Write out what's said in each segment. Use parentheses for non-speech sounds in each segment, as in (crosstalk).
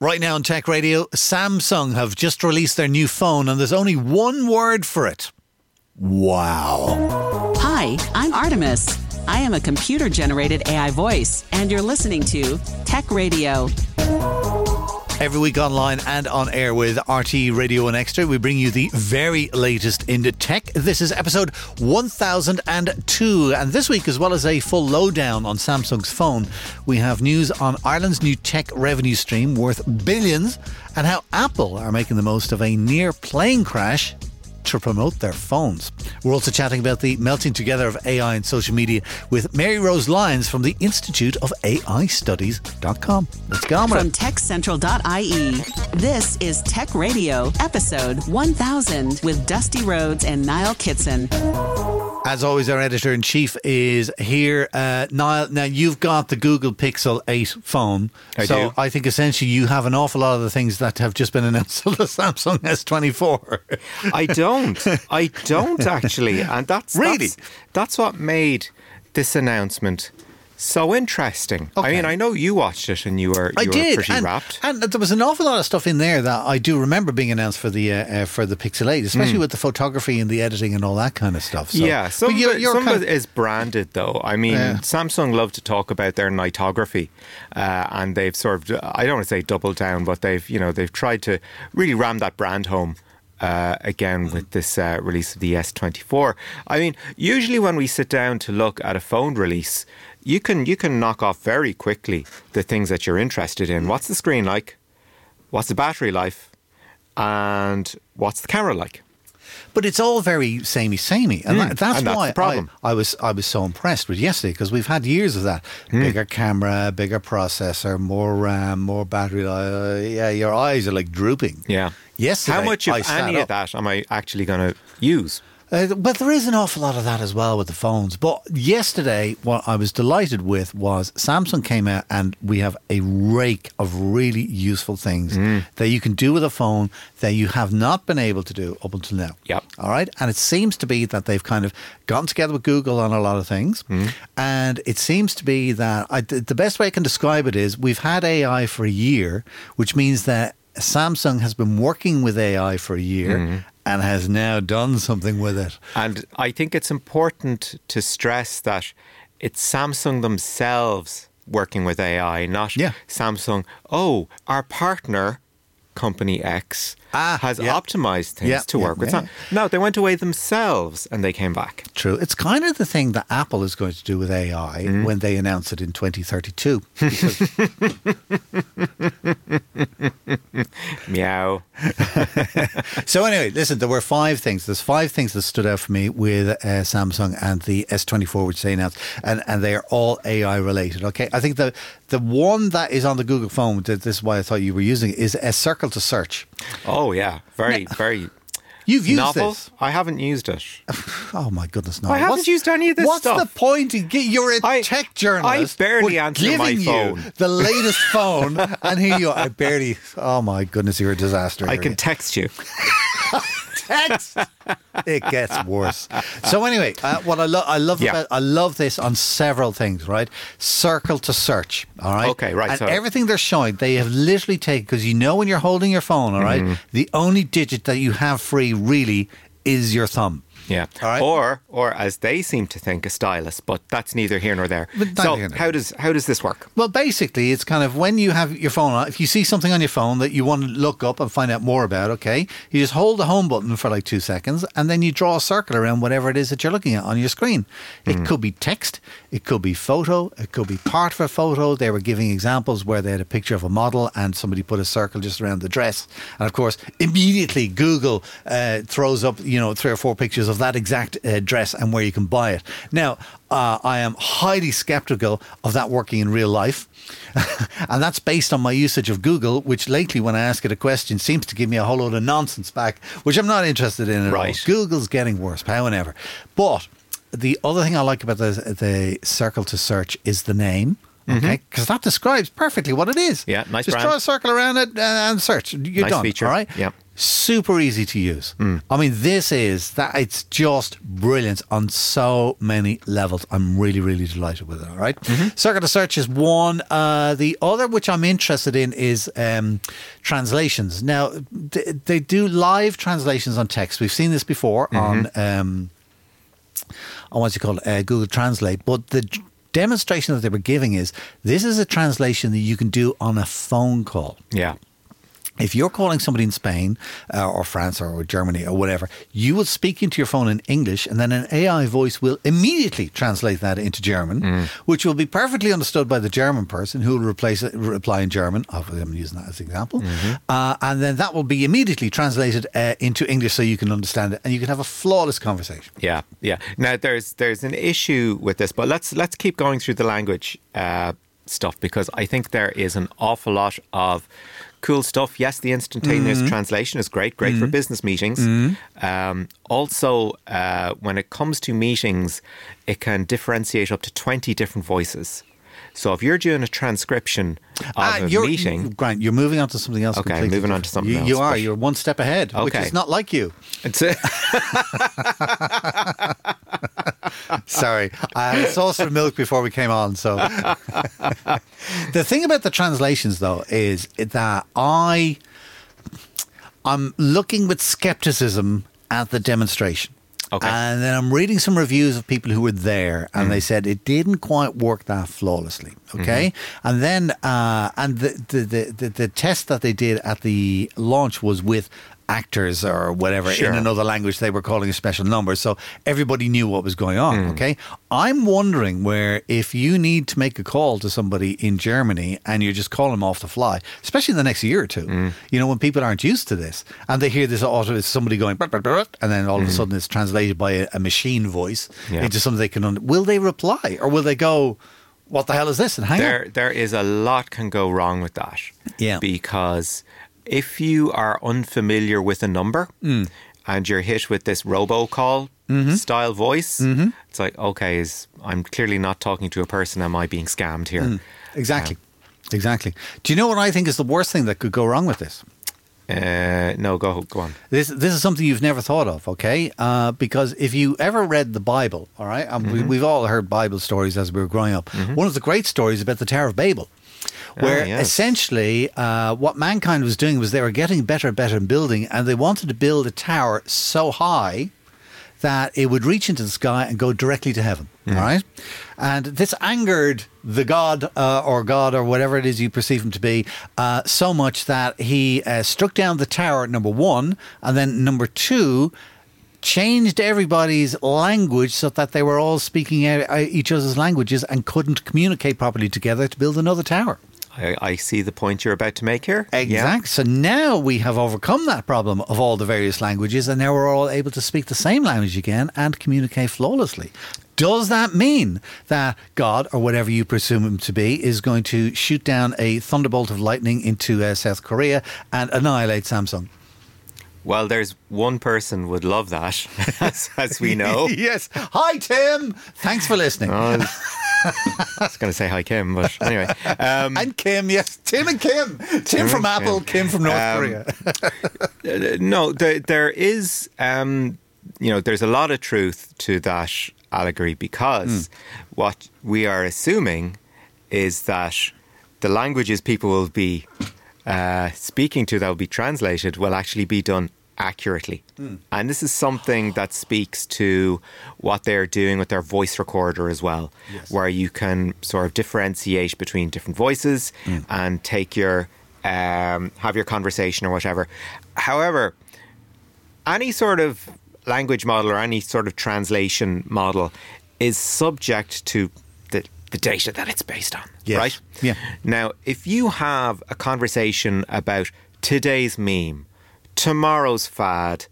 Right now on Tech Radio, Samsung have just released their new phone, and there's only one word for it wow. Hi, I'm Artemis. I am a computer generated AI voice, and you're listening to Tech Radio. Every week online and on air with RT Radio and Extra, we bring you the very latest into tech. This is episode 1002. And this week, as well as a full lowdown on Samsung's phone, we have news on Ireland's new tech revenue stream worth billions and how Apple are making the most of a near plane crash to promote their phones. We're also chatting about the melting together of AI and social media with Maryrose Lyons from the Institute of AI Studies.com. Let's go on From techcentral.ie, this is Tech Radio, episode 1000 with Dusty Rhodes and Niall Kitson. As always, our editor in chief is here. Uh, Niall, now you've got the Google Pixel 8 phone. I so do. I think essentially you have an awful lot of the things that have just been announced on the Samsung S24. I don't. (laughs) I don't (laughs) actually, and that's Really? That's, that's what made this announcement so interesting. I mean, I know you watched it and you were you I were did, pretty and, rapt. and there was an awful lot of stuff in there that I do remember being announced for the uh, uh, for the Pixel 8, especially with the photography and the editing and all that kind of stuff. So, yeah, but some, you're- of, it, you're some of it is branded though. I mean, Yeah. Samsung love to talk about their nightography, uh, and they've sort of I don't want to say doubled down, but they've you know they've tried to really ram that brand home. Uh, again, with this uh, release of the S24, I mean, usually when we sit down to look at a phone release, you can you can knock off very quickly the things that you're interested in. What's the screen like? What's the battery life? And what's the camera like? But it's all very samey, samey, and that, that's and that's why problem. I, I was I was so impressed with yesterday because we've had years of that Hmm. bigger camera, bigger processor, more RAM, more battery. Uh, yeah, your eyes are like drooping. Yeah. Yesterday, How much of any of that am I actually going to use? Uh, but there is an awful lot of that as well with the phones. But yesterday, what I was delighted with was Samsung came out and we have a rake of really useful things that you can do with a phone that you have not been able to do up until now. Yep. All right. And it seems to be that they've kind of gotten together with Google on a lot of things. And it seems to be that I, the best way I can describe it is we've had AI for a year, which means that Samsung has been working with AI for a year mm-hmm. and has now done something with it. And I think it's important to stress that it's Samsung themselves working with AI, not Yeah. Samsung. Oh, our partner, company X, Ah, has yeah. optimized things Yeah, to yeah, work with. yeah. No, they went away themselves and they came back. True. It's kind of the thing that Apple is going to do with AI when they announce it in 2032. (laughs) Meow. (laughs) so anyway, listen, there were five things. There's five things that stood out for me with uh, Samsung and the S24, which they announced, and, and they are all AI related. Okay, I think the the one that is on the Google phone, that this is why I thought you were using, it, is a circle to search. Oh, yeah. Very, very You've used novel. this. I haven't used it. (laughs) Oh my goodness! No, I haven't used any of this What's stuff. the point? In, you're a I- tech journalist. I barely answer my giving phone. You the latest (laughs) phone, and here you are. I barely. Oh my goodness! You're a disaster. I can text you. (laughs) text. it gets worse. So anyway, uh, what I love, I love Yeah. about, I love this on several things. Right, circle to search. All right. Okay, right, And everything they're showing, they have literally taken because you know when you're holding your phone. All right, Mm-hmm. the only digit that you have free really is your thumb. Yeah. Right. Or, or as they seem to think, a stylus, but that's neither here nor there. But So, how does how does this work? Well, basically, it's kind of when you have your phone on, if you see something on your phone that you want to look up and find out more about, okay, you just hold the home button for like two seconds and then you draw a circle around whatever it is that you're looking at on your screen. It could be text, it could be photo, it could be part of a photo. They were giving examples where they had a picture of a model and somebody put a circle just around the dress. And of course, immediately Google uh, throws up, you know, three or four pictures of that exact uh, dress and where you can buy it. Now, uh, I am highly skeptical of that working in real life. (laughs) and that's based on my usage of Google, which lately, when I ask it a question, seems to give me a whole load of nonsense back, which I'm not interested in at Right. all. Google's getting worse, however. But the other thing I like about the, the circle to search is the name. Okay, because that describes perfectly what it is. Mm-hmm. Yeah, nice Just brand. draw a circle around it uh, and search. You're Nice done. feature. All right. Yeah. Super easy to use. I mean, this is that it's just brilliant on so many levels. I'm really, really delighted with it. All right? Circle to Search is one. Uh, the other, which I'm interested in, is um, translations. Now, they, they do live translations on text. We've seen this before on. Um, on what's it called uh, Google Translate. But the demonstration that they were giving is this is a translation that you can do on a phone call. Yeah. If you're calling somebody in Spain uh, or France or Germany or whatever, you will speak into your phone in English, and then an AI voice will immediately translate that into German, which will be perfectly understood by the German person who will replace it, reply in German. Obviously, I'm using that as an example, uh, and then that will be immediately translated uh, into English so you can understand it, and you can have a flawless conversation. Yeah, yeah. Now there's there's an issue with this, but let's let's keep going through the language uh, stuff because I think there is an awful lot of cool stuff. Yes, the instantaneous translation is great, great for business meetings. Um, also, uh, when it comes to meetings, it can differentiate up to twenty different voices. So if you're doing a transcription of Ah, a you're, meeting, Grant, you're moving on to something else. Okay, completely moving on to something you, else, You are. You're one step ahead, which Okay. is not like you. it's a, (laughs) Sorry, I had a sauce for milk before we came on. So (laughs) the thing about the translations, though, is that I I'm looking with skepticism at the demonstration. Okay. And then I'm reading some reviews of people who were there, and they said it didn't quite work that flawlessly. Okay, and then uh, and the the, the the the test that they did at the launch was with actors or whatever Sure. in another language they were calling a special number so everybody knew what was going on hmm. okay i'm wondering where if you need to make a call to somebody in germany and you're just calling them off the fly especially in the next year or two hmm. you know when people aren't used to this and they hear this auto it's somebody going and then all of a hmm. sudden it's translated by a, a machine voice Yeah. into something they can un- will they reply or will they go what the hell is this and hang there on there is a lot can go wrong with that. Yeah. Because if you are unfamiliar with a number Mm. and you're hit with this robocall Mm-hmm. style voice, it's like, okay, is I'm clearly not talking to a person. Am I being scammed here? Mm. exactly exactly do you know what i think is the worst thing that could go wrong with this Uh, no, go go on. This this is something you've never thought of, okay? Uh, because if you ever read the Bible, all right, and we, we've all heard Bible stories as we were growing up. One of the great stories about the Tower of Babel, where yes. essentially uh, what mankind was doing was they were getting better and better in building, and they wanted to build a tower so high that it would reach into the sky and go directly to heaven. All right, and this angered the god uh, or god or whatever it is you perceive him to be uh, so much that he uh, struck down the tower. Number one, and then number two. Changed everybody's language so that they were all speaking uh, each other's languages and couldn't communicate properly together to build another tower. I, I see the point you're about to make here. Exactly. So now we have overcome that problem of all the various languages, and now we're all able to speak the same language again and communicate flawlessly. Does that mean that God, or whatever you presume him to be, is going to shoot down a thunderbolt of lightning into uh, South Korea and annihilate Samsung? Well, there's one person would love that, (laughs) as, as we know. (laughs) yes. Hi, Tim. Thanks for listening. I was, I was going to say hi, Kim, but anyway. Um, and Kim, yes. Tim and Kim. Tim from Apple, Kim. Kim from North Um, Korea. (laughs) Uh, no, there, there is, um, you know, there's a lot of truth to that allegory because what we are assuming is that the languages people will be uh, speaking to that will be translated will actually be done accurately. And this is something that speaks to what they're doing with their voice recorder as well, where you can sort of differentiate between different voices and take your um, have your conversation or whatever. However, any sort of language model or any sort of translation model is subject to the, data that it's based on, Yes. right? Yeah. Now, if you have a conversation about today's meme, tomorrow's fad,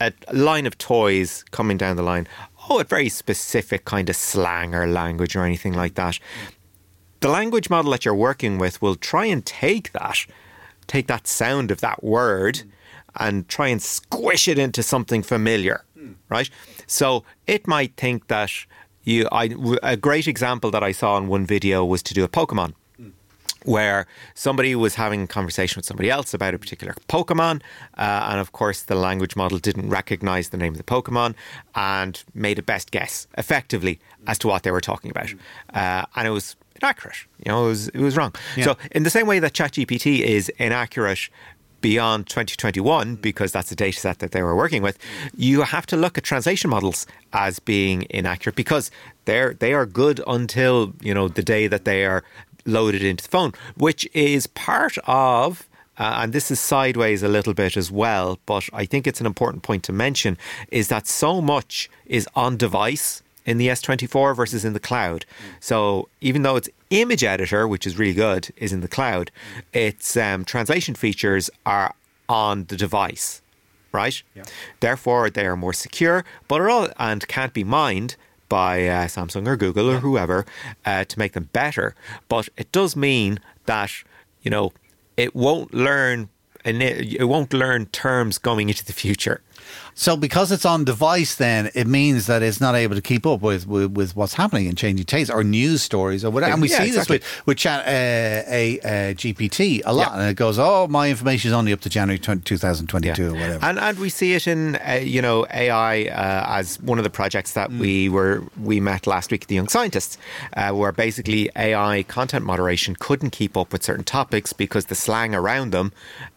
a line of toys coming down the line, oh, a very specific kind of slang or language or anything like that, the language model that you're working with will try and take that, take that sound of that word and try and squish it into something familiar, hmm. right? So it might think that you, I, a great example that I saw in one video was to do a Pokemon where somebody was having a conversation with somebody else about a particular Pokemon, uh, and of course the language model didn't recognize the name of the Pokemon and made a best guess effectively as to what they were talking about, uh, and it was inaccurate. You know, it was it was wrong. Yeah. So in the same way that ChatGPT is inaccurate beyond 2021 because that's the data set that they were working with you have to look at translation models as being inaccurate because they're they are good until you know the day that they are loaded into the phone which is part of uh, and this is sideways a little bit as well but I think it's an important point to mention is that so much is on device in the S24 versus in the cloud. So even though its image editor, which is really good, is in the cloud, its um, translation features are on the device, right? Yeah. Therefore, they are more secure, but are all and can't be mined by uh, Samsung or Google or whoever uh, to make them better. But it does mean that you know it won't learn and it, it won't learn terms going into the future. So because it's on device, then it means that it's not able to keep up with with, with what's happening and changing tastes or news stories or whatever. And we Yeah, see exactly. this with with chat uh, a uh, GPT a lot, Yeah. and it goes, "Oh, my information is only up to January 20, 2022 or whatever." And and we see it in uh, you know AI uh, as one of the projects that Mm. we were we met last week at the Young Scientists, uh, where basically AI content moderation couldn't keep up with certain topics because the slang around them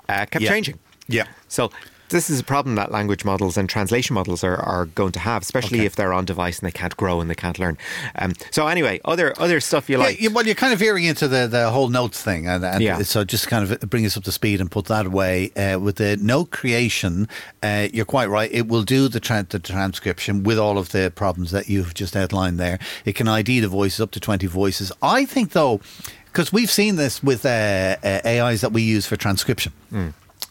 uh, kept Yeah. changing. Yeah. So. This is a problem that language models and translation models are, are going to have, especially Okay. if they're on device and they can't grow and they can't learn. Um, so anyway, other other stuff you Yeah, like? yeah, well, you're kind of veering into the, the whole notes thing, and, and Yeah. so just kind of bring us up to speed and put that away. Uh, with the note creation, uh, you're quite right. It will do the, tra- the transcription with all of the problems that you've just outlined there. It can ID the voices up to 20 voices. I think, though, because we've seen this with uh, uh, AIs that we use for transcription.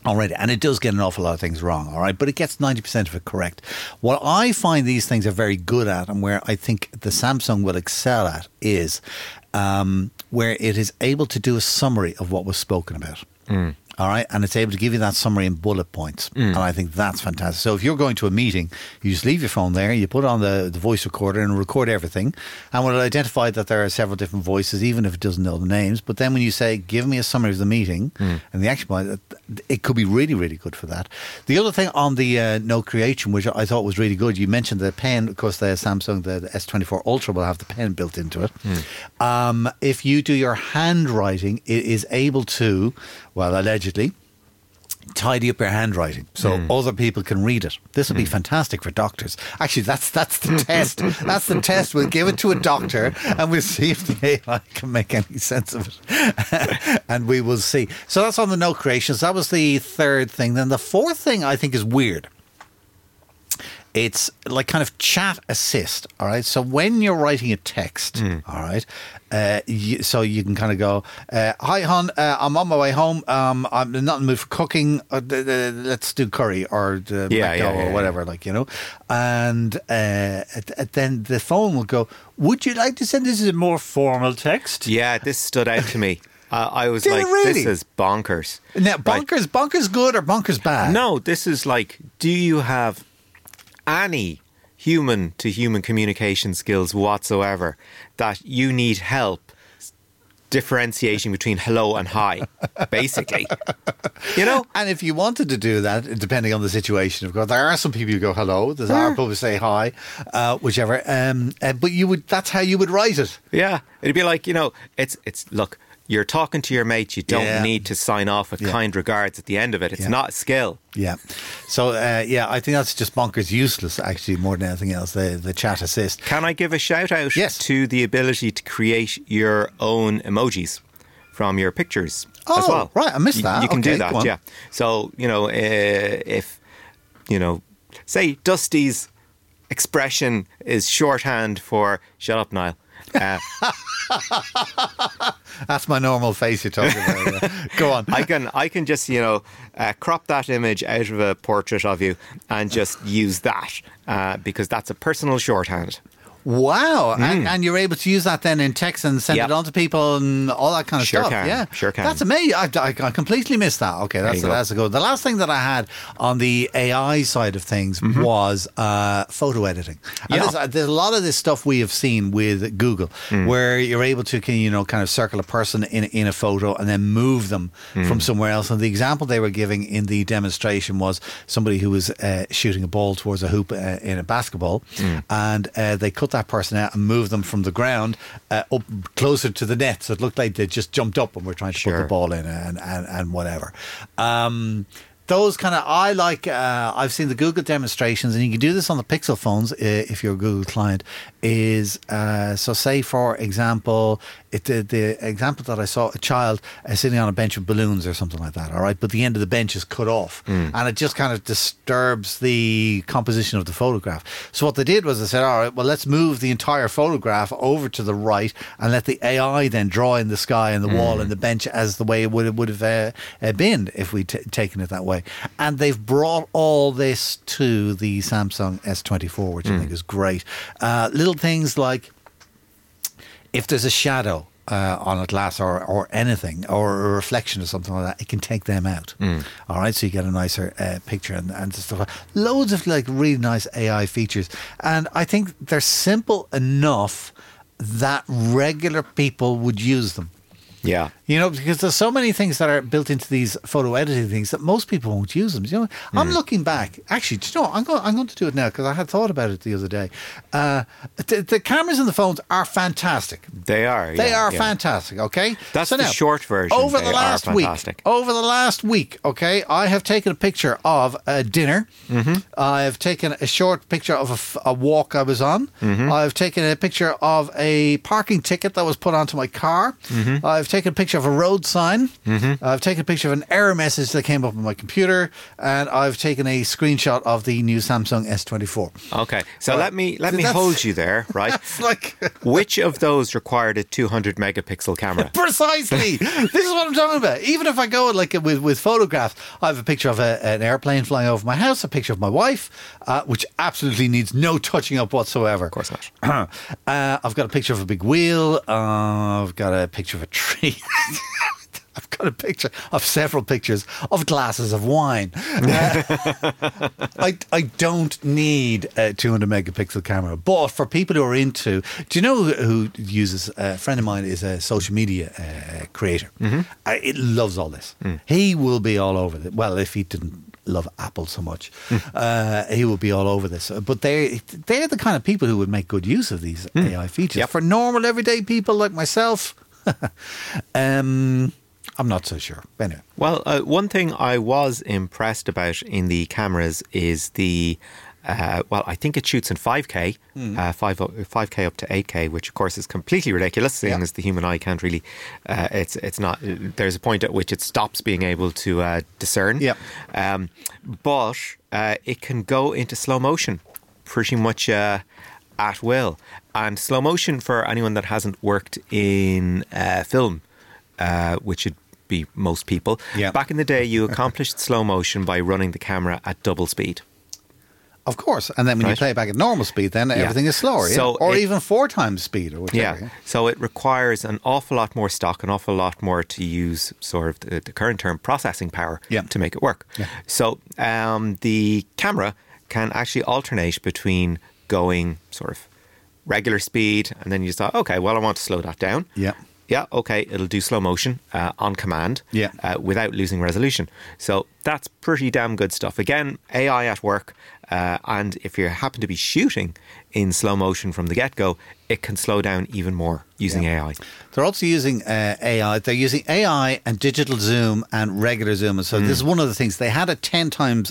Already, and it does get an awful lot of things wrong, all right, but it gets 90% of it correct. What I find these things are very good at, and where I think the Samsung will excel at, is um, where it is able to do a summary of what was spoken about. All right, and it's able to give you that summary in bullet points, and I think that's fantastic. So if you're going to a meeting, you just leave your phone there, you put on the, the voice recorder and record everything, and will identify that there are several different voices, even if it doesn't know the names. But then when you say, "Give me a summary of the meeting," and the action point, it could be really, really good for that. The other thing on the uh, note creation, which I thought was really good, you mentioned the pen. Of course, the Samsung, the, the S24 Ultra, will have the pen built into it. Um, if you do your handwriting, it is able to, well, allegedly, tidy up your handwriting so hmm. other people can read it. This would be hmm. fantastic for doctors. Actually, that's that's the test. That's the test. We'll give it to a doctor and we'll see if the AI can make any sense of it. (laughs) and we will see. So that's on the note creations. That was the third thing. Then the fourth thing I think is weird. It's like kind of chat assist, all right. So when you're writing a text, all right, uh, you, so you can kind of go, uh, "Hi, hon, uh, I'm on my way home. Um, I'm not in the mood for cooking. Uh, let's do curry or Yeah, yeah, yeah, or whatever, like you know." And uh, then the phone will go, "Would you like to send this as a more formal text?" Yeah, this stood out to me. (laughs) Uh, I was Did like, really? "This is bonkers." Now, Right. bonkers, bonkers good or bonkers bad? No, this is like, do you have any human to human communication skills whatsoever that you need help differentiating between hello and hi, basically? (laughs) you know? And if you wanted to do that, depending on the situation, of course, there are some people who go hello. There's are people who say hi, uh, whichever. Um, uh, but you would—that's how you would write it. Yeah. It'd be like, you know, it's, it's, look, you're talking to your mate, you don't Yeah. need to sign off with Yeah. kind regards at the end of it. It's Yeah. not a skill. Yeah. So uh, yeah, I think that's just bonkers useless. Actually, more than anything else, the the chat assist. Can I give a shout out Yes. to the ability to create your own emojis from your pictures as Oh, well? right, I missed that. You can Okay, do that, yeah. So, you know, uh, if, you know, say Dusty's expression is shorthand for shut up, Niall. (laughs) That's my normal face you're talking about. Go on. I can I can just you know uh, crop that image out of a portrait of you and just use that uh, because that's a personal shorthand. Wow, and, and you're able to use that then in text and send Mm. Yep. it on to people and all that kind of Sure stuff. can, Yeah, sure can. That's amazing. I, I, I completely missed that. Okay, that's go. that's a good. The last thing that I had on the AI side of things was uh, photo editing. And Mm-hmm. Yeah. there's, uh, there's a lot of this stuff we have seen with Google, Mm. where you're able to can, you know kind of circle a person in in a photo and then move them Mm. from somewhere else. And the example they were giving in the demonstration was somebody who was uh, shooting a ball towards a hoop uh, in a basketball, Mm. and uh, they cut that person out and moved them from the ground uh, up closer to the net. So it looked like they just jumped up and were trying to put the ball in and and, and whatever. Um, those kind of I like. Uh, I've seen the Google demonstrations, and you can do this on the Pixel phones uh, if you're a Google client. Is uh, so say for example, it the, the example that I saw a child uh, sitting on a bench of balloons or something like that. All right, but the end of the bench is cut off, and it just kind of disturbs the composition of the photograph. So what they did was they said, all right, well let's move the entire photograph over to the right and let the AI then draw in the sky and the wall and the bench as the way it would would have uh, uh, been if we'd t- taken it that way. And they've brought all this to the Samsung S24, which I think is great. Uh, little things like if there's a shadow uh, on a glass or, or anything or a reflection or something like that, it can take them out. All right, so you get a nicer uh, picture and, and stuff. Loads of like really nice AI features, and I think they're simple enough that regular people would use them. Yeah. You know, because there's so many things that are built into these photo editing things that most people won't use them. You know, I'm looking back. Actually, do you know, what? I'm going. I'm going to do it now because I had thought about it the other day. Uh, the, the cameras and the phones are fantastic. They are. They yeah, are yeah. fantastic. Okay, That's the short version. Over the last week, over the last week, okay, I have taken a picture of a dinner. Mm-hmm. I've taken a short picture of a f- a, walk I was on. Mm-hmm. I've taken a picture of a parking ticket that was put onto my car. Mm-hmm. I've taken a picture of a road sign. I've taken a picture of an error message that came up on my computer, and I've taken a screenshot of the new Samsung S24. Okay, so Right. let me let me hold you there, (laughs) right? Like. (laughs) Which of those required a 200 megapixel camera? (laughs) Precisely. this is what I'm talking about. Even if I go like with with photographs, I have a picture of a, an airplane flying over my house, a picture of my wife, uh, which absolutely needs no touching up whatsoever. Of course not. (clears throat) uh, I've got a picture of a big wheel. Uh, I've got a picture of a tree. (laughs) I've got a picture of several pictures of glasses of wine. Uh, (laughs) I, I don't need a 200 megapixel camera, but for people who are into, do you know who, uses? A friend of mine is a social media uh, creator. Mm-hmm. Uh, it loves all this. Mm. He will be all over it. Well, if he didn't love Apple so much, Mm. uh, he will be all over this. Uh, But they they're the kind of people who would make good use of these AI features. Mm. Yep. For normal everyday people like myself, (laughs) um, I'm not so sure. Anyway. Well, uh, one thing I was impressed about in the cameras is the. Uh, well, I think it shoots in 5K, Hmm. uh, 5, 5K up to 8K, which of course is completely ridiculous, seeing Yeah. as the human eye can't really. Uh, it's it's not. There's a point at which it stops being able to uh, discern. Yep. Um, but uh, it can go into slow motion, pretty much uh, at will. And slow motion for anyone that hasn't worked in uh, film, uh, which would be most people. Yeah. Back in the day, you accomplished (laughs) slow motion by running the camera at double speed. Of course. And then when you play it back at normal speed, then everything is slower. yeah? So or it- even four times speed or whatever. Yeah. So it requires an awful lot more stock, an awful lot more to use sort of the, the current term processing power Yeah. to make it work. Yeah. So um, the camera can actually alternate between going sort of regular speed and then you thought, okay, well, I want to slow that down. Yeah. Yeah, okay, it'll do slow motion uh, on command Yeah. uh, without losing resolution. So that's pretty damn good stuff. Again, AI at work. Uh, and if you happen to be shooting in slow motion from the get go, it can slow down even more using AI. They're also using uh, AI. They're using AI and digital zoom and regular zoom. And so Mm. this is one of the things. They had a 10 times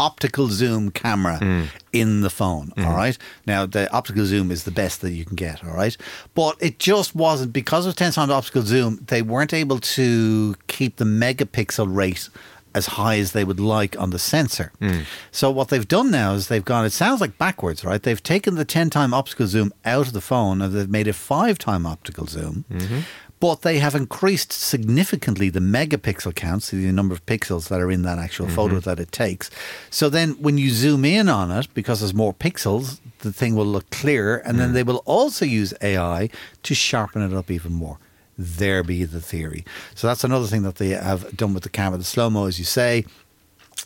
optical zoom camera Mm. in the phone. Mm-hmm. all right. Now, the optical zoom is the best that you can get. All right. But it just wasn't, because of 10 times optical zoom, they weren't able to keep the megapixel rate as high as they would like on the sensor. Mm. So what they've done now is they've gone, it sounds like backwards, right? They've taken the 10 time optical zoom out of the phone and they've made a 5 time optical zoom. Mm-hmm. But they have increased significantly the megapixel counts, the number of pixels that are in that actual photo that it takes. So then when you zoom in on it, because there's more pixels, the thing will look clearer. And then they will also use AI to sharpen it up even more. There be the theory. So that's another thing that they have done with the camera. The slow mo, as you say.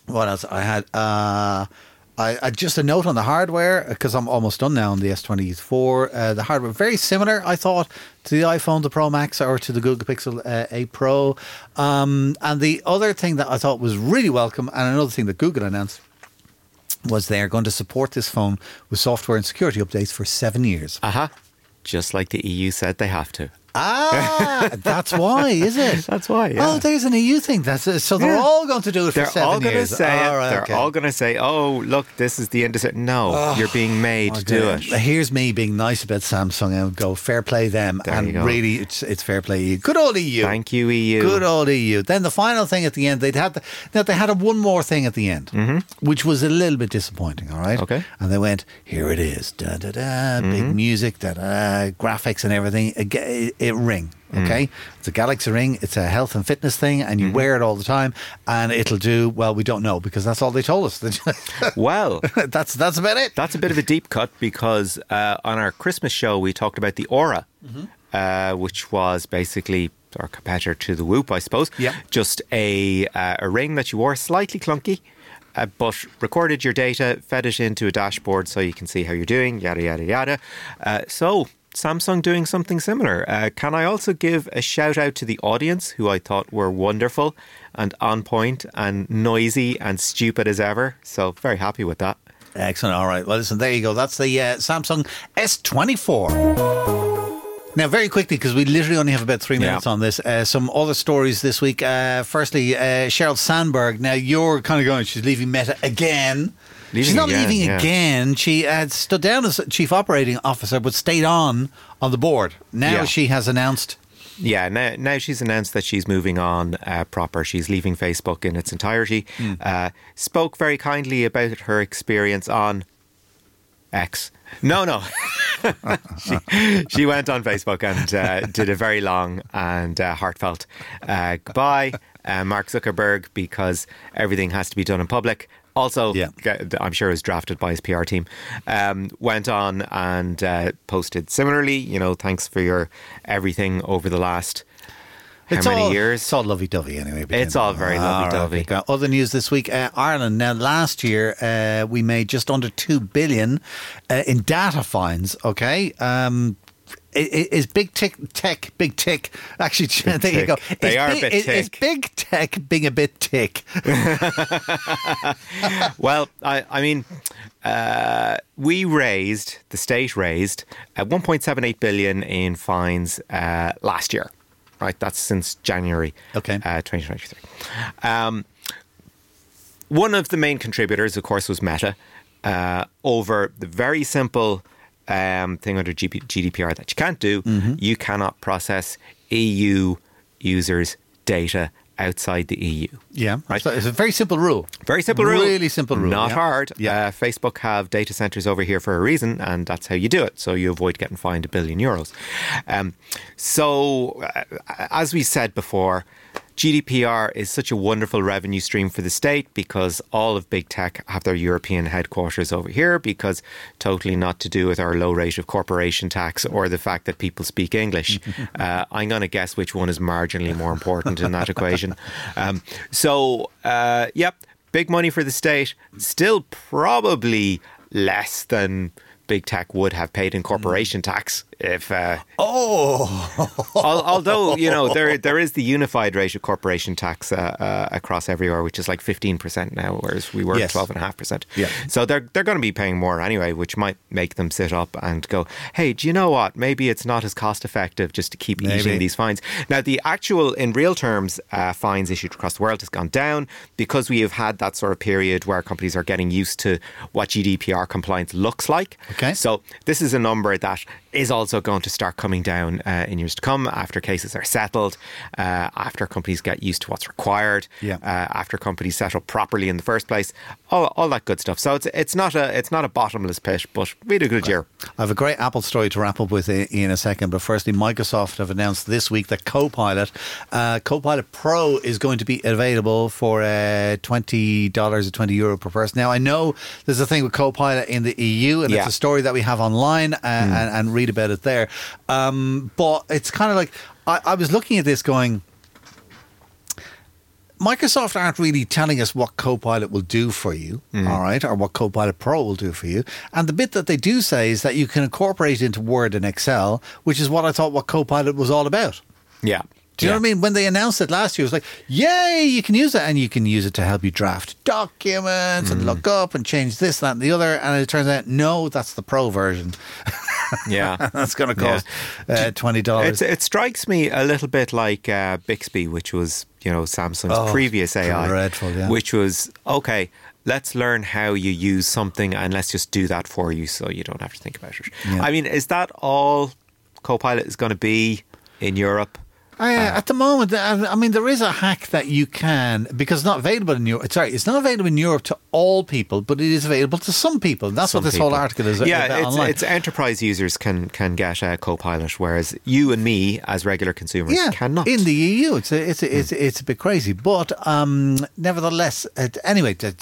What else? I had uh, I, I just a note on the hardware because I'm almost done now on the S24. Uh, the hardware very similar, I thought, to the iPhone, the Pro Max, or to the Google Pixel uh, 8 Pro. Um, and the other thing that I thought was really welcome, and another thing that Google announced. Was they're going to support this phone with software and security updates for seven years. Aha. Just like the EU said they have to. Ah, that's why, is it? (laughs) That's why, yeah. Oh, there's an EU thing. That's so they're Yeah. all going to do it They're for seven all going to years. say All it. right, They're okay. all going to say, "Oh, look, this is the industry." No, you're being made to do it. Here's me being nice about Samsung and go fair play them, There and really it's it's fair play EU. Good old EU. Thank you, EU. Good old EU. Then the final thing at the end, they'd had the, now they had a one more thing at the end, which was a little bit disappointing. All right, Mm-hmm. Okay. and they went, "Here it is, da da da, big Mm-hmm. music, da da, graphics and everything." It, it, ring. Mm. Okay, it's a Galaxy Ring. It's a health and fitness thing, and you Mm-hmm. wear it all the time, and it'll do well. We don't know because that's all they told us. (laughs) Well, that's that's about it. that's a bit of a deep cut because uh, on our Christmas show we talked about the Oura, Mm-hmm. uh, which was basically our competitor to the Whoop, I suppose. Yeah. Just a uh, a ring that you wore, slightly clunky. Uh, but recorded your data, fed it into a dashboard so you can see how you're doing, yada, yada, yada. Uh, so, Samsung doing something similar. Uh, can I also give a shout out to the audience who I thought were wonderful and on point and noisy and stupid as ever? So, very happy with that. Excellent. All right. Well, listen, there you go. That's the uh, Samsung S24. Now, very quickly, because we literally only have about three Yeah. minutes on this, uh, some other stories this week. Uh, firstly, uh, Sheryl Sandberg. Now, you're kind of going, she's leaving Meta again. Leaving she's not again, leaving yeah. again. She had stood down as chief operating officer, but stayed on on the board. Now Yeah. she has announced. Yeah, now, now she's announced that she's moving on uh, proper. She's leaving Facebook in its entirety. Uh, spoke very kindly about her experience on X. No, no. (laughs) she, she went on Facebook and uh, did a very long and uh, heartfelt uh, goodbye, uh, Mark Zuckerberg, because everything has to be done in public. Also, Yeah. I'm sure it was drafted by his PR team. Um, went on and uh, posted similarly. You know, thanks for your everything over the last how It's many all, years? It's all lovey dovey anyway. It's all very All right, lovey-dovey. okay. Other news this week: uh, Ireland. Now, last year uh, we made just under two billion uh, in data fines. Okay. Um, is big tech, tech, big tech? Actually, (laughs) there you go. tick. They Is are a big- bit is- Is big tech being a bit tick? (laughs) Well, I, I mean, uh, we raised the state raised uh, 1.78 billion in fines uh, last year. Right, that's since January, Okay. uh, 2023. Um, one of the main contributors, of course, was Meta uh, over the very simple um, thing under GP- GDPR that you can't do. Mm-hmm. You cannot process EU users' data outside the EU. Yeah, Right. So it's a very simple rule. Very simple rule. Really simple rule. Not yeah. hard. Yeah. Uh, Facebook have data centers over here for a reason, and that's how you do it. So you avoid getting fined a billion euros. Um, so, uh, as we said before, GDPR is such a wonderful revenue stream for the state because all of big tech have their European headquarters over here because totally not to do with our low rate of corporation tax or the fact that people speak English. (laughs) uh, I'm going to guess which one is marginally more important in that equation. (laughs) Um, so, uh, yep, big money for the state. Still probably less than big tech would have paid in corporation tax if uh, Oh, although you know there (laughs) there is the unified rate of corporation tax uh, uh, across everywhere, which is like fifteen percent now, whereas we were Yes. twelve and a half percent. Yeah. So they're they're going to be paying more anyway, which might make them sit up and go, "Hey, do you know what? Maybe it's not as cost effective just to keep Maybe. eating these fines." Now, the actual in real terms uh, fines issued across the world has gone down because we have had that sort of period where companies are getting used to what GDPR compliance looks like. Okay. So this is a number that is also going to start coming down uh, in years to come after cases are settled, uh, after companies get used to what's required, Yeah. uh, after companies settle properly in the first place, all, all that good stuff. So it's it's not a it's not a bottomless pit, but we had a good year. I have a great Apple story to wrap up with in a second, but firstly, Microsoft have announced this week that Copilot, uh, Copilot Pro, is going to be available for uh, twenty dollars or twenty euro per person. Now, I know there's a thing with Copilot in the EU, and Yeah. it's a story that we have online uh, and, and read about it there. Um, but it's kind of like I, I was looking at this, going. Microsoft aren't really telling us what Copilot will do for you, all right, or what Copilot Pro will do for you. And the bit that they do say is that you can incorporate it into Word and Excel, which is what I thought what Copilot was all about. Yeah. Do you know what I mean? When they announced it last year, it was like, yay, you can use it. And you can use it to help you draft documents and look up and change this, that, and the other. And it turns out, no, that's the pro version. (laughs) Yeah. (laughs) that's going to Yeah. cost uh, $20. It strikes me a little bit like uh, Bixby, which was you know Samsung's Oh, previous AI, dreadful, yeah. which was okay. Let's learn how you use something, and let's just do that for you, so you don't have to think about it. Yeah. I mean, is that all Copilot is going to be in Europe? I, Uh, at the moment, I I mean, there is a hack that you can because it's not available in Europe. Sorry, it's not available in Europe to all people, but it is available to some people. That's Some what this whole article is Yeah, about it's, online. it's enterprise users can can get a Copilot, whereas you and me, as regular consumers, yeah, cannot. in the EU. It's a, it's a, it's a, it's a bit crazy, but um, nevertheless, it, anyway, the,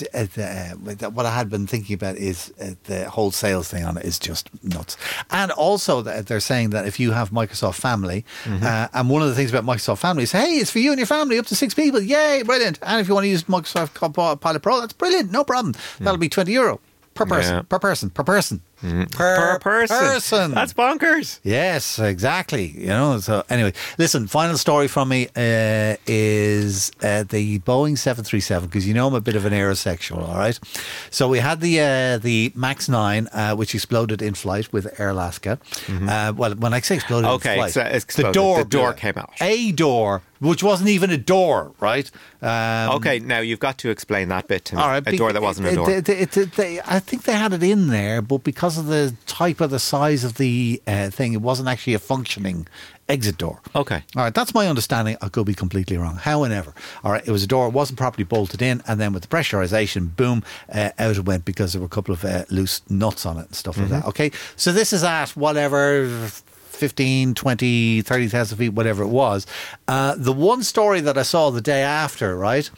uh, what I had been thinking about is uh, the whole sales thing on it is just nuts, and also that they're saying that if you have Microsoft Family, Mm-hmm. uh, and one of the things about Microsoft Family. Is, hey, it's for you and your family up to six people, yay, brilliant, and if you want to use Microsoft Copilot Pro, that's brilliant, no problem, hmm. that'll be twenty euro per person, Yeah. per person, per person, per person. person. That's bonkers. Yes, exactly. You know. So anyway, listen. Final story from me uh, is uh, the Boeing seven three seven because you know I'm a bit of an aerosexual. All right. So we had the uh, the Max nine, uh, which exploded in flight with Air Alaska. Uh, well, when I say exploded, Mm-hmm. Okay, in flight, so it the exploded. door, The door came out. A door, which wasn't even a door, right? Um, Okay, now you've got to explain that bit to me. all right, a door that wasn't a door. They, they, they- I think they had it in there, but because of the type of the size of the uh, thing, it wasn't actually a functioning exit door. Okay. All right, that's my understanding. I could be completely wrong. However, all right, it was a door, it wasn't properly bolted in, and then with the pressurization, boom, uh, out it went because there were a couple of uh, loose nuts on it and stuff like that. Okay, so this is at whatever. 15, 20, 30,000 feet, whatever it was. Uh, the one story that I saw the day after, right,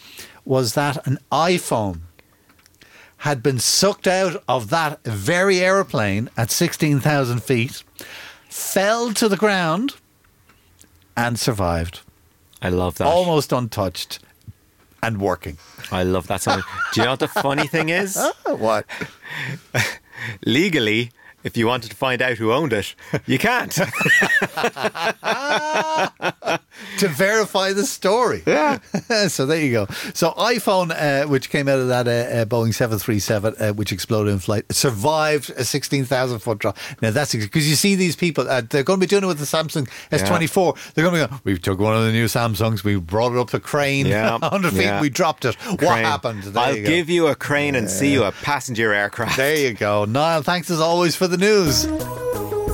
was that an iPhone had been sucked out of that very aeroplane at 16,000 feet, fell to the ground, and survived. I love that. Almost untouched and working. I love that song. Do you know what the funny thing is? (laughs) What? (laughs) Legally, if you wanted to find out who owned it, you can't. (laughs) to verify the story. Yeah. (laughs) so there you go. So iPhone, uh, which came out of that uh, uh, Boeing 737, uh, which exploded in flight, survived a 16,000 foot drop. Now that's because you see these people, uh, they're going to be doing it with the Samsung S24. They're going to be going, we took one of the new Samsungs, we brought it up the crane, Yeah. (laughs) 100 feet, Yeah. we dropped it. What happened? There I'll you give you a crane and see you a passenger aircraft. There you go. Niall, thanks as always for the news.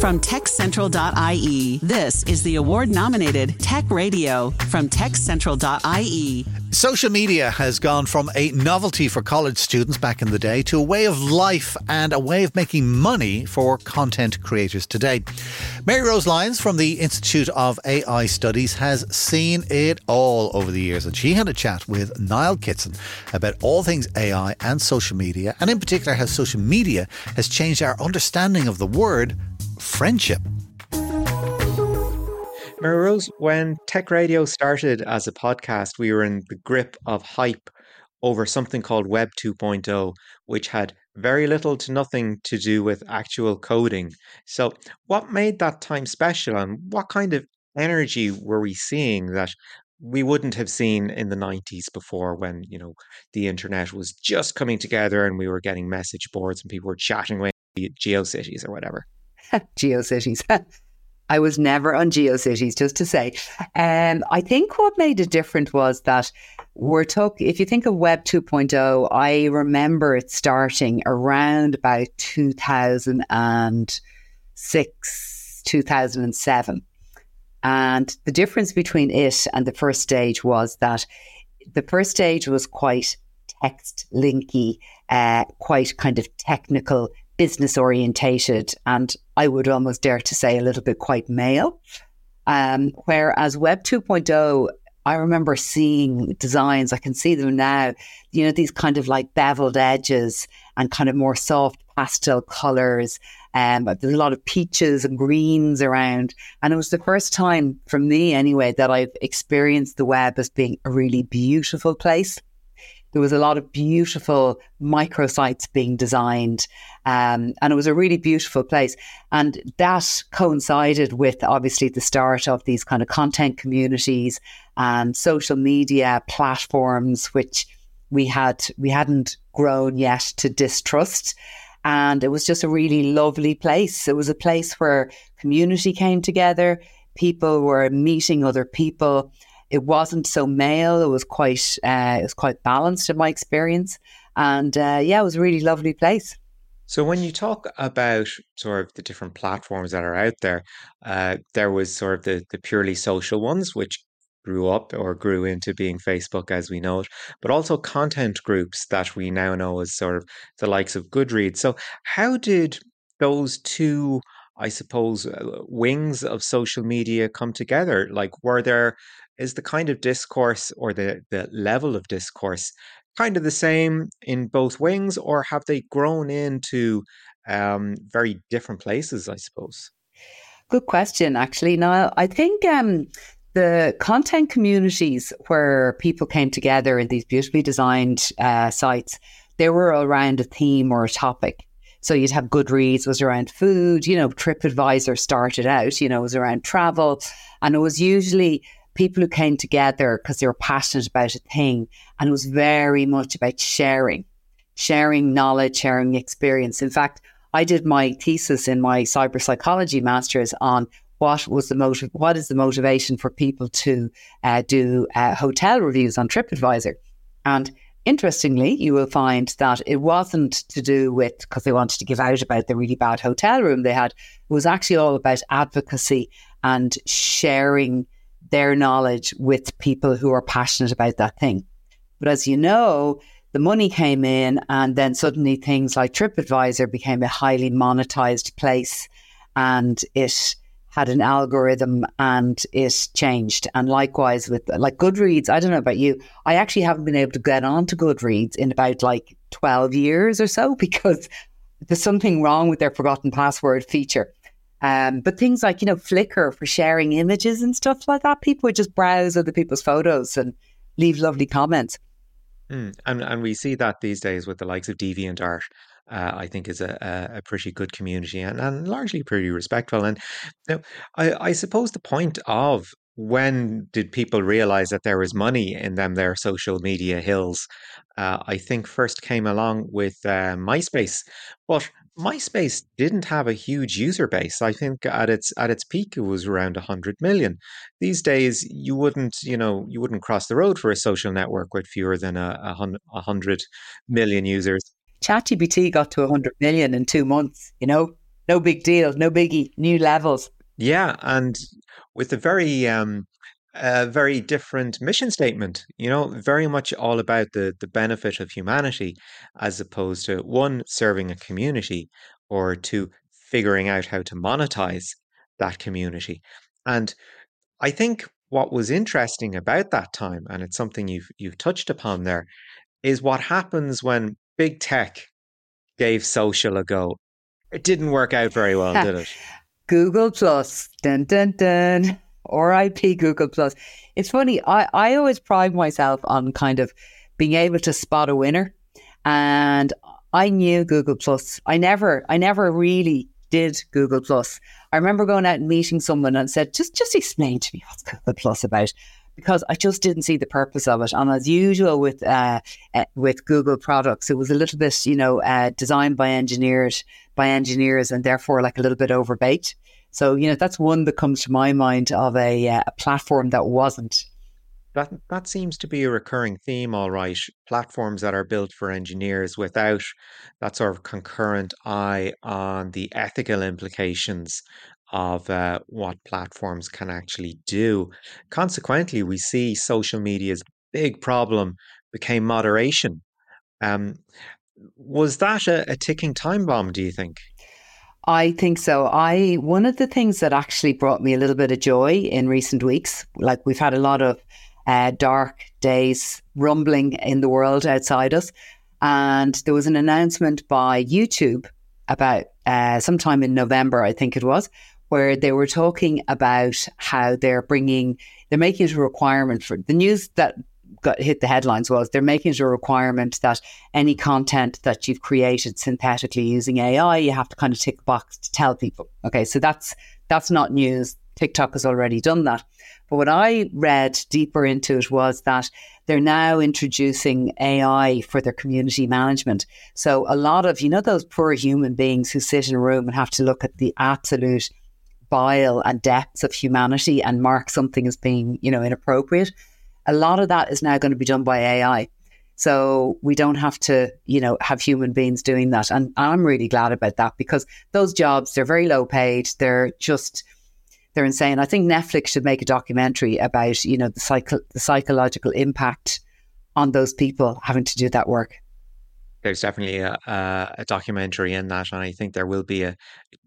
From TechCentral.ie, this is the award nominated Tech Radio from TechCentral.ie. Social media has gone from a novelty for college students back in the day to a way of life and a way of making money for content creators today. Maryrose Lyons from the Institute of AI Studies has seen it all over the years, and she had a chat with Niall Kitson about all things AI and social media, and in particular how social media has changed our understanding of the word friendship. Maryrose, when Tech Radio started as a podcast, we were in the grip of hype over something called Web 2.0, which had very little to nothing to do with actual coding. So, what made that time special, and what kind of energy were we seeing that we wouldn't have seen in the 90s before when, you know, the internet was just coming together and we were getting message boards and people were chatting away GeoCities or whatever? (laughs) GeoCities. (laughs) I was never on GeoCities, just to say. Um, I think what made it different was that we're talking, if you think of Web 2.0, I remember it starting around about 2006, 2007. And the difference between it and the first stage was that the first stage was quite text linky, uh, quite kind of technical business orientated, and I would almost dare to say a little bit quite male. Um, whereas Web 2.0, I remember seeing designs, I can see them now, you know, these kind of like beveled edges and kind of more soft pastel colors. Um, there's a lot of peaches and greens around. And it was the first time for me, anyway, that I've experienced the web as being a really beautiful place. There was a lot of beautiful microsites being designed, um, and it was a really beautiful place. And that coincided with obviously the start of these kind of content communities and social media platforms, which we had we hadn't grown yet to distrust. And it was just a really lovely place. It was a place where community came together, people were meeting other people it wasn't so male. It was quite uh, it was quite balanced in my experience, and uh, yeah, it was a really lovely place. So when you talk about sort of the different platforms that are out there, uh, there was sort of the the purely social ones, which grew up or grew into being Facebook as we know it, but also content groups that we now know as sort of the likes of Goodreads. So how did those two I suppose, uh, wings of social media come together? Like, were there is the kind of discourse or the, the level of discourse kind of the same in both wings, or have they grown into um, very different places, I suppose? Good question, actually. Now, I think um, the content communities where people came together in these beautifully designed uh, sites, they were around a theme or a topic. So you'd have Goodreads was around food, you know, TripAdvisor started out, you know, was around travel. And it was usually people who came together because they were passionate about a thing. And it was very much about sharing, sharing knowledge, sharing experience. In fact, I did my thesis in my cyber psychology master's on what was the motive, what is the motivation for people to uh, do uh, hotel reviews on TripAdvisor. And interestingly, you will find that it wasn't to do with because they wanted to give out about the really bad hotel room they had. It was actually all about advocacy and sharing their knowledge with people who are passionate about that thing. But as you know, the money came in, and then suddenly things like TripAdvisor became a highly monetized place, and it had an algorithm and it changed. And likewise with like Goodreads, I don't know about you, I actually haven't been able to get onto Goodreads in about like 12 years or so (laughs) because there's something wrong with their forgotten password feature. Um, but things like, you know, Flickr for sharing images and stuff like that, people would just browse other people's photos and leave lovely comments. Mm, and and we see that these days with the likes of DeviantArt. Uh, I think is a, a, pretty good community and, and largely pretty respectful. And you I, I suppose the point of when did people realize that there was money in them there social media hills? Uh, I think first came along with uh, MySpace, but MySpace didn't have a huge user base. I think at its at its peak it was around 100 million. These days you wouldn't, you know, you wouldn't cross the road for a social network with fewer than a, a 100 million users. ChatGPT got to 100 million in 2 months, you know? No big deal, no biggie, new levels. Yeah, and with a very um a very different mission statement, you know, very much all about the the benefit of humanity as opposed to one serving a community or two figuring out how to monetize that community. And I think what was interesting about that time, and it's something you've you've touched upon there, is what happens when big tech gave social a go. It didn't work out very well, did it? (laughs) Google Plus, dun dun dun. RIP Google Plus. It's funny, I, I always pride myself on kind of being able to spot a winner. And I knew Google Plus. I never, I never really did Google Plus. I remember going out and meeting someone and said, just just explain to me what's Google Plus about. Because I just didn't see the purpose of it, and as usual with uh, uh, with Google products, it was a little bit, you know, uh, designed by engineers by engineers, and therefore like a little bit overbaked. So, you know, that's one that comes to my mind of a, uh, a platform that wasn't. That that seems to be a recurring theme, all right. Platforms that are built for engineers without that sort of concurrent eye on the ethical implications of uh, what platforms can actually do. Consequently, we see social media's big problem became moderation. Um, was that a, a ticking time bomb? Do you think? I think so. I one of the things that actually brought me a little bit of joy in recent weeks, like we've had a lot of uh, dark days rumbling in the world outside us, and there was an announcement by YouTube about uh, sometime in November, I think it was, where they were talking about how they're bringing, they're making it a requirement for the news that got hit the headlines was they're making it a requirement that any content that you've created synthetically using AI, you have to kind of tick a box to tell people. Okay, so that's that's not news. TikTok has already done that. But what I read deeper into it was that they're now introducing AI for their community management. So a lot of, you know, those poor human beings who sit in a room and have to look at the absolute bile and depths of humanity and mark something as being, you know, inappropriate. A lot of that is now going to be done by AI. So we don't have to, you know, have human beings doing that. And I'm really glad about that because those jobs, they're very low paid. They're just, they're insane. I think Netflix should make a documentary about, you know, the, psycho- the psychological impact on those people having to do that work there's definitely a, a, documentary in that, and I think there will be a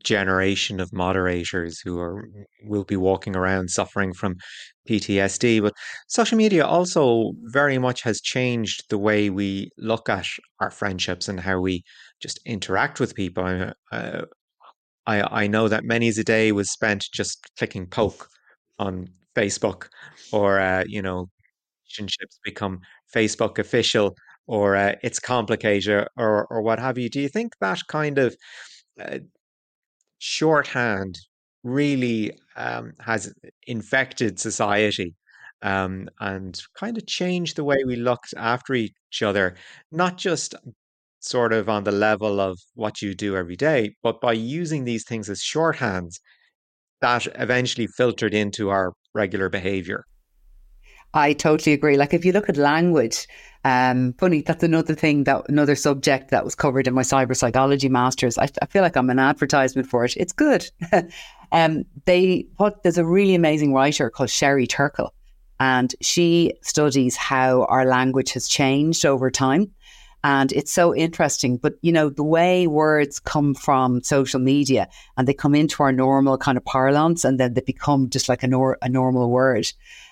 generation of moderators who are will be walking around suffering from PTSD. But social media also very much has changed the way we look at our friendships and how we just interact with people. Uh, I I know that many's a day was spent just clicking poke on Facebook, or uh, you know, relationships become Facebook official or uh, it's complicated or or what have you. Do you think that kind of uh, shorthand really um, has infected society um, and kind of changed the way we look after each other, not just sort of on the level of what you do every day, but by using these things as shorthands that eventually filtered into our regular behavior. I totally agree. Like if you look at language, um, funny, that's another thing that another subject that was covered in my cyber psychology masters. I, I feel like I'm an advertisement for it. It's good. (laughs) um, they put there's a really amazing writer called Sherry Turkle, and she studies how our language has changed over time. And it's so interesting. But, you know, the way words come from social media and they come into our normal kind of parlance and then they become just like a, nor- a normal word.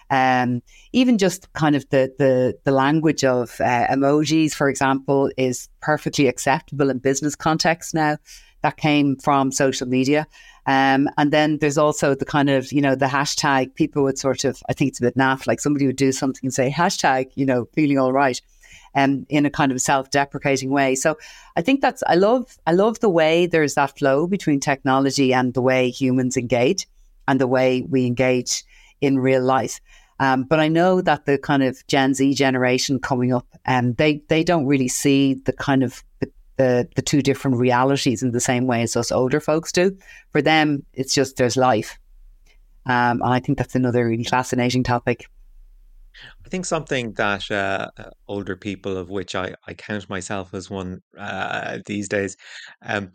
Um, even just kind of the the, the language of uh, emojis, for example, is perfectly acceptable in business context now. That came from social media. Um, and then there's also the kind of, you know, the hashtag people would sort of, I think it's a bit naff, like somebody would do something and say, hashtag, you know, feeling all right. Um, in a kind of self-deprecating way. So I think that's I love I love the way there's that flow between technology and the way humans engage and the way we engage in real life. Um, but I know that the kind of Gen Z generation coming up, um, they they don't really see the kind of the, the, the two different realities in the same way as us older folks do. For them, it's just there's life, um, and I think that's another really fascinating topic. I think something that uh, uh older people, of which I, I count myself as one uh, these days, um,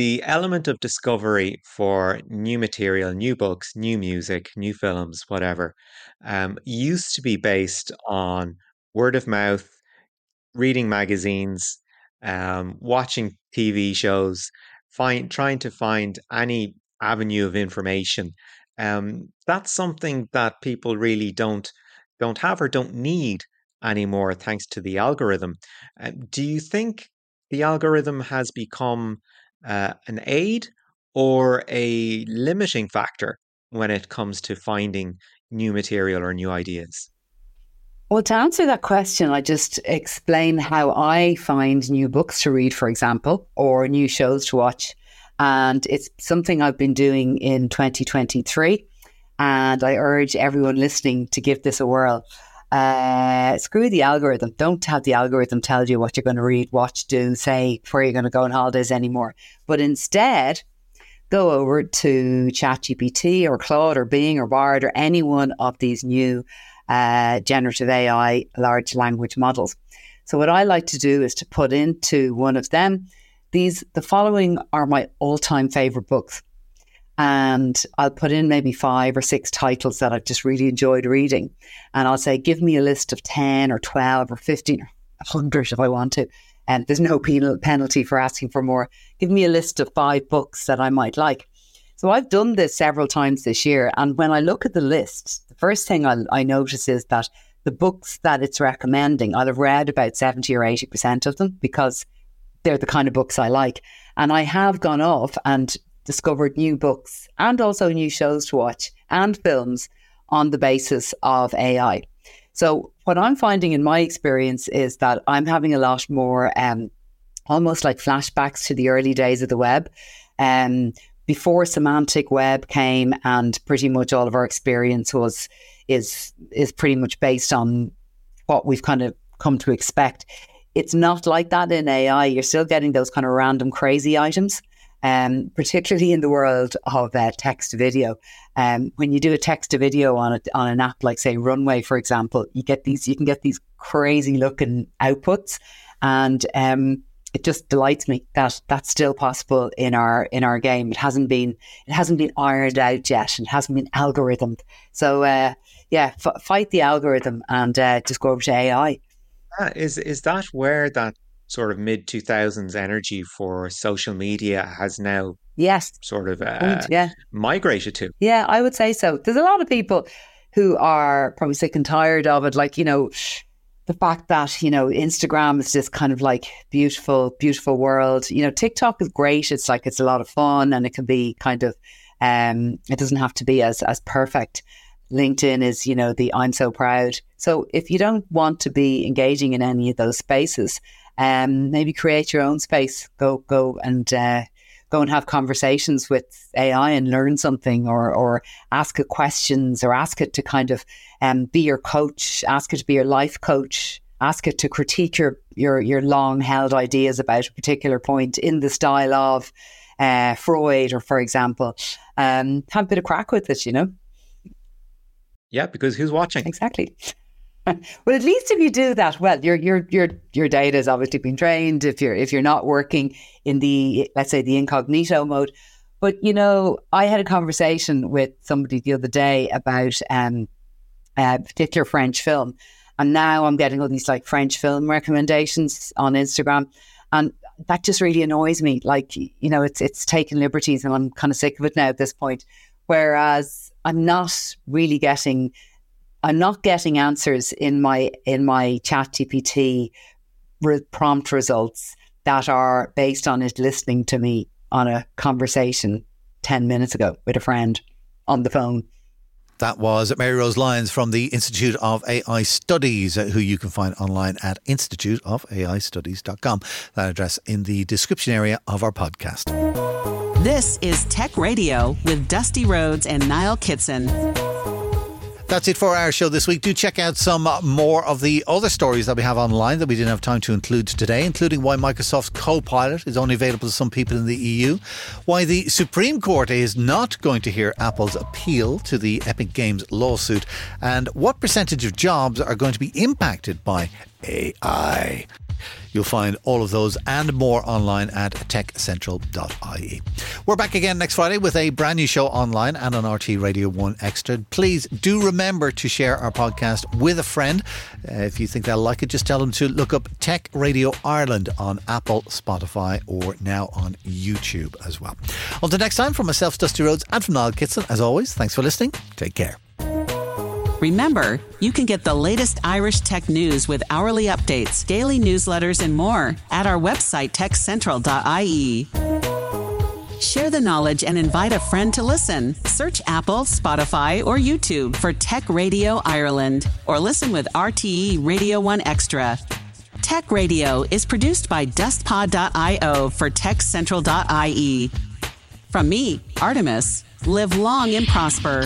the element of discovery for new material, new books, new music, new films, whatever, um, used to be based on word of mouth, reading magazines, um, watching TV shows, find trying to find any avenue of information. Um, that's something that people really don't don't have or don't need anymore, thanks to the algorithm. Uh, do you think the algorithm has become uh, an aid or a limiting factor when it comes to finding new material or new ideas? Well, to answer that question, I just explain how I find new books to read, for example, or new shows to watch. And it's something I've been doing in 2023. And I urge everyone listening to give this a whirl. Uh, screw the algorithm. Don't have the algorithm tell you what you're going to read, watch, do, say, where you're going to go on holidays anymore. But instead, go over to ChatGPT or Claude or Bing or Bard or any one of these new uh, generative AI large language models. So what I like to do is to put into one of them these. The following are my all-time favorite books and I'll put in maybe five or six titles that I've just really enjoyed reading. And I'll say, give me a list of 10 or 12 or 15, hundred if I want to. And there's no penal penalty for asking for more. Give me a list of five books that I might like. So I've done this several times this year. And when I look at the list, the first thing I, I notice is that the books that it's recommending, I'll have read about 70 or 80% of them because they're the kind of books I like. And I have gone off and discovered new books and also new shows to watch and films on the basis of AI. So, what I'm finding in my experience is that I'm having a lot more um, almost like flashbacks to the early days of the web. Um, before semantic web came and pretty much all of our experience was is is pretty much based on what we've kind of come to expect. It's not like that in AI. You're still getting those kind of random crazy items, um, particularly in the world of uh, text to video. Um, when you do a text to video on a, on an app like say Runway, for example, you get these you can get these crazy looking outputs, and um, it just delights me that that's still possible in our in our game. It hasn't been it hasn't been ironed out yet. It hasn't been algorithmed. So uh, yeah, f- fight the algorithm and uh, just go over to AI. Yeah, is is that where that sort of mid two thousands energy for social media has now yes sort of uh, yeah migrated to? Yeah, I would say so. There's a lot of people who are probably sick and tired of it, like you know the fact that you know Instagram is just kind of like beautiful, beautiful world. You know, TikTok is great. It's like it's a lot of fun and it can be kind of um, it doesn't have to be as as perfect. LinkedIn is, you know, the I'm so proud. So if you don't want to be engaging in any of those spaces, um, maybe create your own space. Go go and uh, go and have conversations with AI and learn something, or or ask it questions, or ask it to kind of um, be your coach. Ask it to be your life coach. Ask it to critique your your your long held ideas about a particular point in the style of uh, Freud, or for example, um, have a bit of crack with it. You know. Yeah, because who's watching? Exactly. (laughs) well, at least if you do that, well, your your your your data has obviously been trained. If you're if you're not working in the let's say the incognito mode, but you know, I had a conversation with somebody the other day about um, a particular French film, and now I'm getting all these like French film recommendations on Instagram, and that just really annoys me. Like you know, it's it's taking liberties, and I'm kind of sick of it now at this point. Whereas I'm not really getting I'm not getting answers in my in my ChatGPT re- prompt results that are based on it listening to me on a conversation 10 minutes ago with a friend on the phone. That was Mary Rose Lyons from the Institute of AI Studies, uh, who you can find online at instituteofaistudies.com. That address in the description area of our podcast. This is Tech Radio with Dusty Rhodes and Niall Kitson. That's it for our show this week. Do check out some more of the other stories that we have online that we didn't have time to include today, including why Microsoft's Copilot is only available to some people in the EU, why the Supreme Court is not going to hear Apple's appeal to the Epic Games lawsuit, and what percentage of jobs are going to be impacted by AI. You'll find all of those and more online at techcentral.ie. We're back again next Friday with a brand new show online and on RTE Radio 1 Extra. Please do remember to share our podcast with a friend. Uh, if you think they'll like it, just tell them to look up Tech Radio Ireland on Apple, Spotify, or now on YouTube as well. Until next time, from myself, Dusty Rhodes, and from Niall Kitson, as always, thanks for listening. Take care. Remember, you can get the latest Irish tech news with hourly updates, daily newsletters, and more at our website, techcentral.ie. Share the knowledge and invite a friend to listen. Search Apple, Spotify, or YouTube for Tech Radio Ireland or listen with RTE Radio 1 Extra. Tech Radio is produced by dustpod.io for techcentral.ie. From me, Artemis, live long and prosper.